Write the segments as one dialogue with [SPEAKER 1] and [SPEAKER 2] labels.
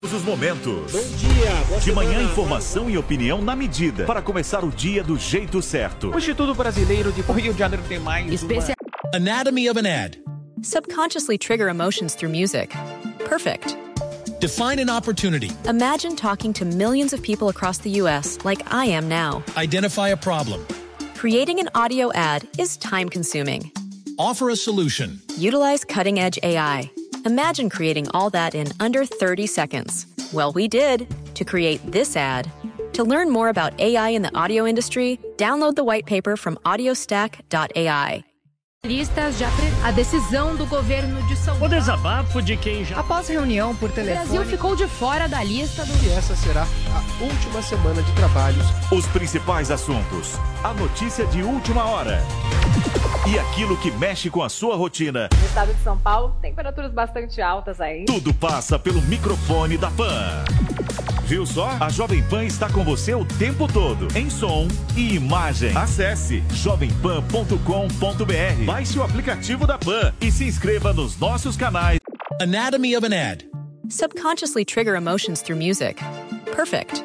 [SPEAKER 1] Todos os momentos.
[SPEAKER 2] Bom dia, boa
[SPEAKER 1] De manhã,
[SPEAKER 2] semana.
[SPEAKER 1] informação e opinião na medida. Para começar o dia do jeito certo.
[SPEAKER 3] O Instituto Brasileiro de Rio de Janeiro tem mais
[SPEAKER 4] Especial.
[SPEAKER 5] Anatomy of an ad.
[SPEAKER 4] Subconsciously trigger emotions through music. Perfect.
[SPEAKER 5] Define an opportunity.
[SPEAKER 4] Imagine talking to millions of people across the U.S. like I am now.
[SPEAKER 5] Identify a problem.
[SPEAKER 4] Creating an audio ad is time consuming.
[SPEAKER 5] Offer a solution.
[SPEAKER 4] Utilize cutting edge AI. Imagine creating all that in under 30 seconds. Well, we did to create this ad. To learn more about AI in the audio industry, download the white paper from audiostack.ai.
[SPEAKER 6] Listas já pre... A decisão do governo de São
[SPEAKER 7] O
[SPEAKER 6] Paulo.
[SPEAKER 7] desabafo de quem já.
[SPEAKER 3] Após reunião por
[SPEAKER 6] O. Brasil ficou de fora da lista do.
[SPEAKER 2] E essa será a última semana de trabalhos.
[SPEAKER 1] Os principais assuntos. A notícia de última hora. E aquilo que mexe com a sua rotina.
[SPEAKER 8] No estado de São Paulo, temperaturas bastante altas aí.
[SPEAKER 1] Tudo passa pelo microfone da Pan. Viu só? A Jovem Pan está com você o tempo todo, em som e imagem. Acesse jovempan.com.br, baixe o aplicativo da Pan e se inscreva nos nossos canais.
[SPEAKER 5] Anatomy of an ad.
[SPEAKER 4] Subconsciously trigger emotions through music. Perfect.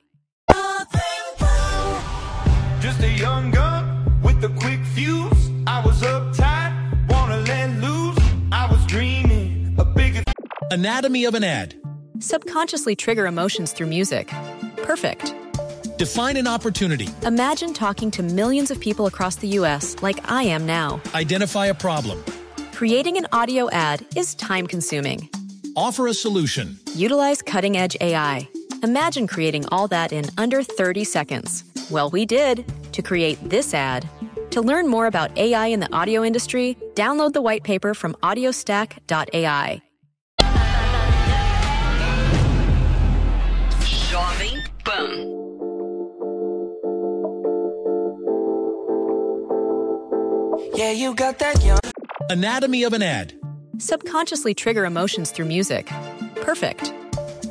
[SPEAKER 9] Just a young gun with a quick fuse. I was uptight, wanna let loose. I was dreaming a bigger.
[SPEAKER 5] Anatomy of an ad.
[SPEAKER 4] Subconsciously trigger emotions through music. Perfect.
[SPEAKER 5] Define an opportunity.
[SPEAKER 4] Imagine talking to millions of people across the U.S. like I am now.
[SPEAKER 5] Identify a problem.
[SPEAKER 4] Creating an audio ad is time consuming.
[SPEAKER 5] Offer a solution.
[SPEAKER 4] Utilize cutting edge AI. Imagine creating all that in under 30 seconds. Well, we did to create this ad. To learn more about AI in the audio industry, download the white paper from audiostack.ai.
[SPEAKER 10] Jovem Pan.
[SPEAKER 9] Yeah, you got that young.
[SPEAKER 5] Anatomy of an ad.
[SPEAKER 4] Subconsciously trigger emotions through music. Perfect.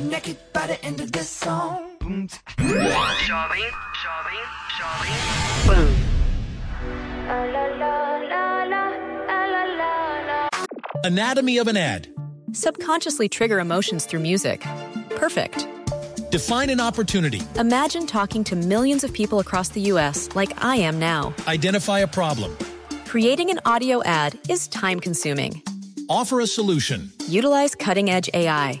[SPEAKER 9] naked by the end of this song.
[SPEAKER 10] Boom. Boom.
[SPEAKER 5] Anatomy of an ad.
[SPEAKER 4] Subconsciously trigger emotions through music. Perfect.
[SPEAKER 5] Define an opportunity.
[SPEAKER 4] Imagine talking to millions of people across the U.S. like I am now.
[SPEAKER 5] Identify a problem.
[SPEAKER 4] Creating an audio ad is time consuming.
[SPEAKER 5] Offer a solution.
[SPEAKER 4] Utilize cutting edge AI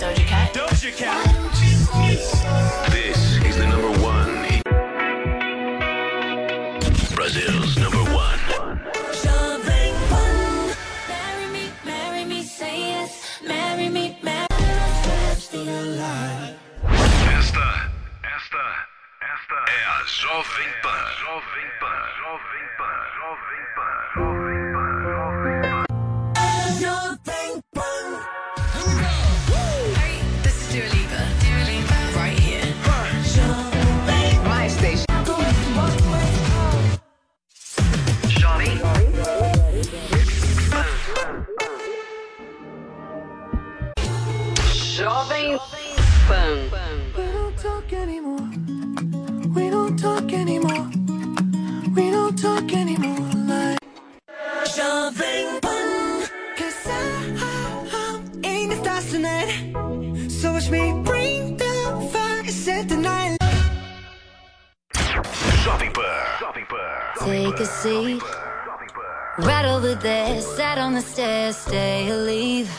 [SPEAKER 11] It's, it's Doja Cat.
[SPEAKER 1] Doja Cat.
[SPEAKER 10] This is the number one. Brazil's number one.
[SPEAKER 11] Marry me, marry me, say yes. Marry me, marry
[SPEAKER 10] Esta, esta, esta é a Jovem Pan. Jovem Pan. Jovem Pan. Jovem Pan. Jovem Pan.
[SPEAKER 9] Set the night.
[SPEAKER 10] Jovem Pan. Jovem Pan.
[SPEAKER 11] Take a seat. Right over there, sat on the stairs, stay or leave.